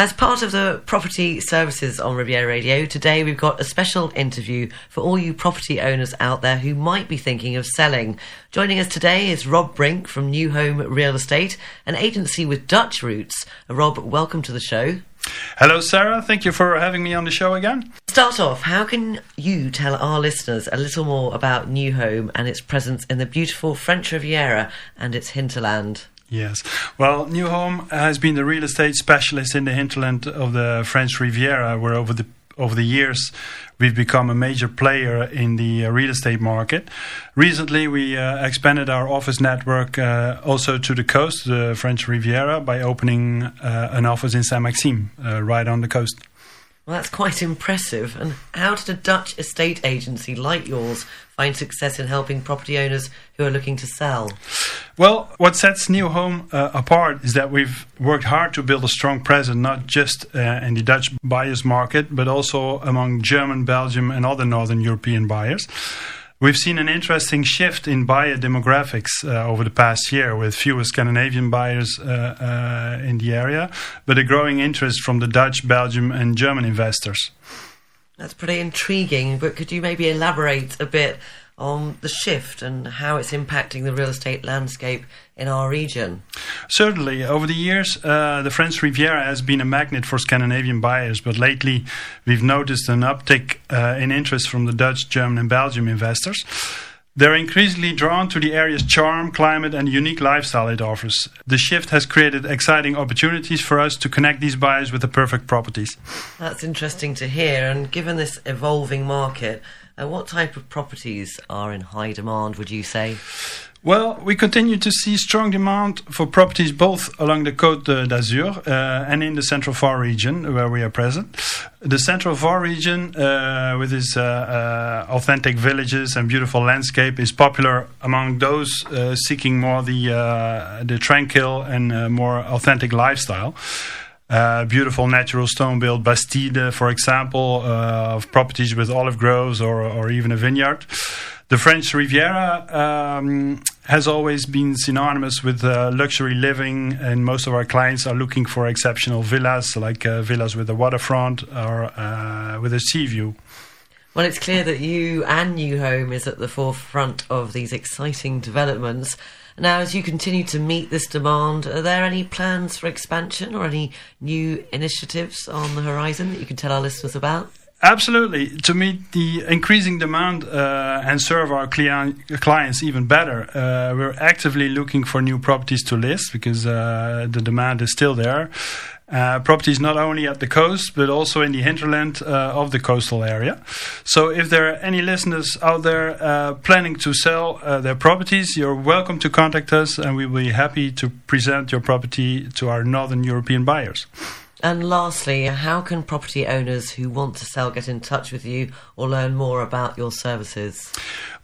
As part of the property services on Riviera Radio, today we've got a special interview for all you property owners out there who might be thinking of selling. Joining us today is Rob Brink from New Home Real Estate, an agency with Dutch roots. Rob, welcome to the show. Hello, Sarah. Thank you for having me on the show again. Start off, how can you tell our listeners a little more about New Home and its presence in the beautiful French Riviera and its hinterland? Yes. Well, New Home has been the real estate specialist in the hinterland of the French Riviera, where over the over the years we've become a major player in the uh, real estate market. Recently, we uh, expanded our office network uh, also to the coast, the French Riviera, by opening uh, an office in Sainte-Maxime, uh, right on the coast. Well, that's quite impressive. And how did a Dutch estate agency like yours find success in helping property owners who are looking to sell? Well, what sets New Home uh, apart is that we've worked hard to build a strong presence, not just uh, in the Dutch buyers market, but also among German, Belgium, and other Northern European buyers. We've seen an interesting shift in buyer demographics uh, over the past year with fewer Scandinavian buyers uh, uh, in the area, but a growing interest from the Dutch, Belgium, and German investors. That's pretty intriguing, but could you maybe elaborate a bit on the shift and how it's impacting the real estate landscape in our region? Certainly. Over the years, uh, the French Riviera has been a magnet for Scandinavian buyers, but lately we've noticed an uptick uh, in interest from the Dutch, German, and Belgian investors. They're increasingly drawn to the area's charm, climate, and unique lifestyle it offers. The shift has created exciting opportunities for us to connect these buyers with the perfect properties. That's interesting to hear. And given this evolving market, uh, what type of properties are in high demand, would you say? Well, we continue to see strong demand for properties both along the Côte d'Azur uh, and in the Central Var region where we are present. The Central Var region, uh, with its uh, uh authentic villages and beautiful landscape, is popular among those uh, seeking more the uh, the tranquil and more authentic lifestyle. Uh, beautiful natural stone built Bastide, for example, uh, of properties with olive groves or, or even a vineyard. The French Riviera um, has always been synonymous with uh, luxury living, and most of our clients are looking for exceptional villas, like uh, villas with a waterfront or uh, with a sea view. Well, it's clear that you and New Home is at the forefront of these exciting developments. Now, as you continue to meet this demand, are there any plans for expansion or any new initiatives on the horizon that you can tell our listeners about? Absolutely. To meet the increasing demand uh, and serve our client, clients even better, uh, we're actively looking for new properties to list because uh, the demand is still there. Uh, properties not only at the coast but also in the hinterland uh, of the coastal area. So, if there are any listeners out there uh, planning to sell their properties, you're welcome to contact us, and we will be happy to present your property to our Northern European buyers. And lastly, how can property owners who want to sell get in touch with you or learn more about your services?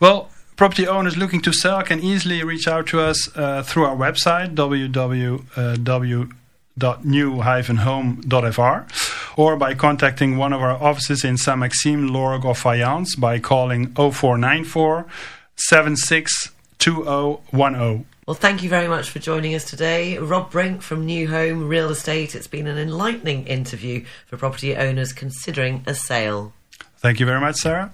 Well, property owners looking to sell can easily reach out to us uh, through our website www.new-home.fr or by contacting one of our offices in Saint Maxime, Lorgues or Fayence by calling 0494 762010. Well, thank you very much for joining us today. Rob Brink from New Home Real Estate. It's been an enlightening interview for property owners considering a sale. Thank you very much, Sarah.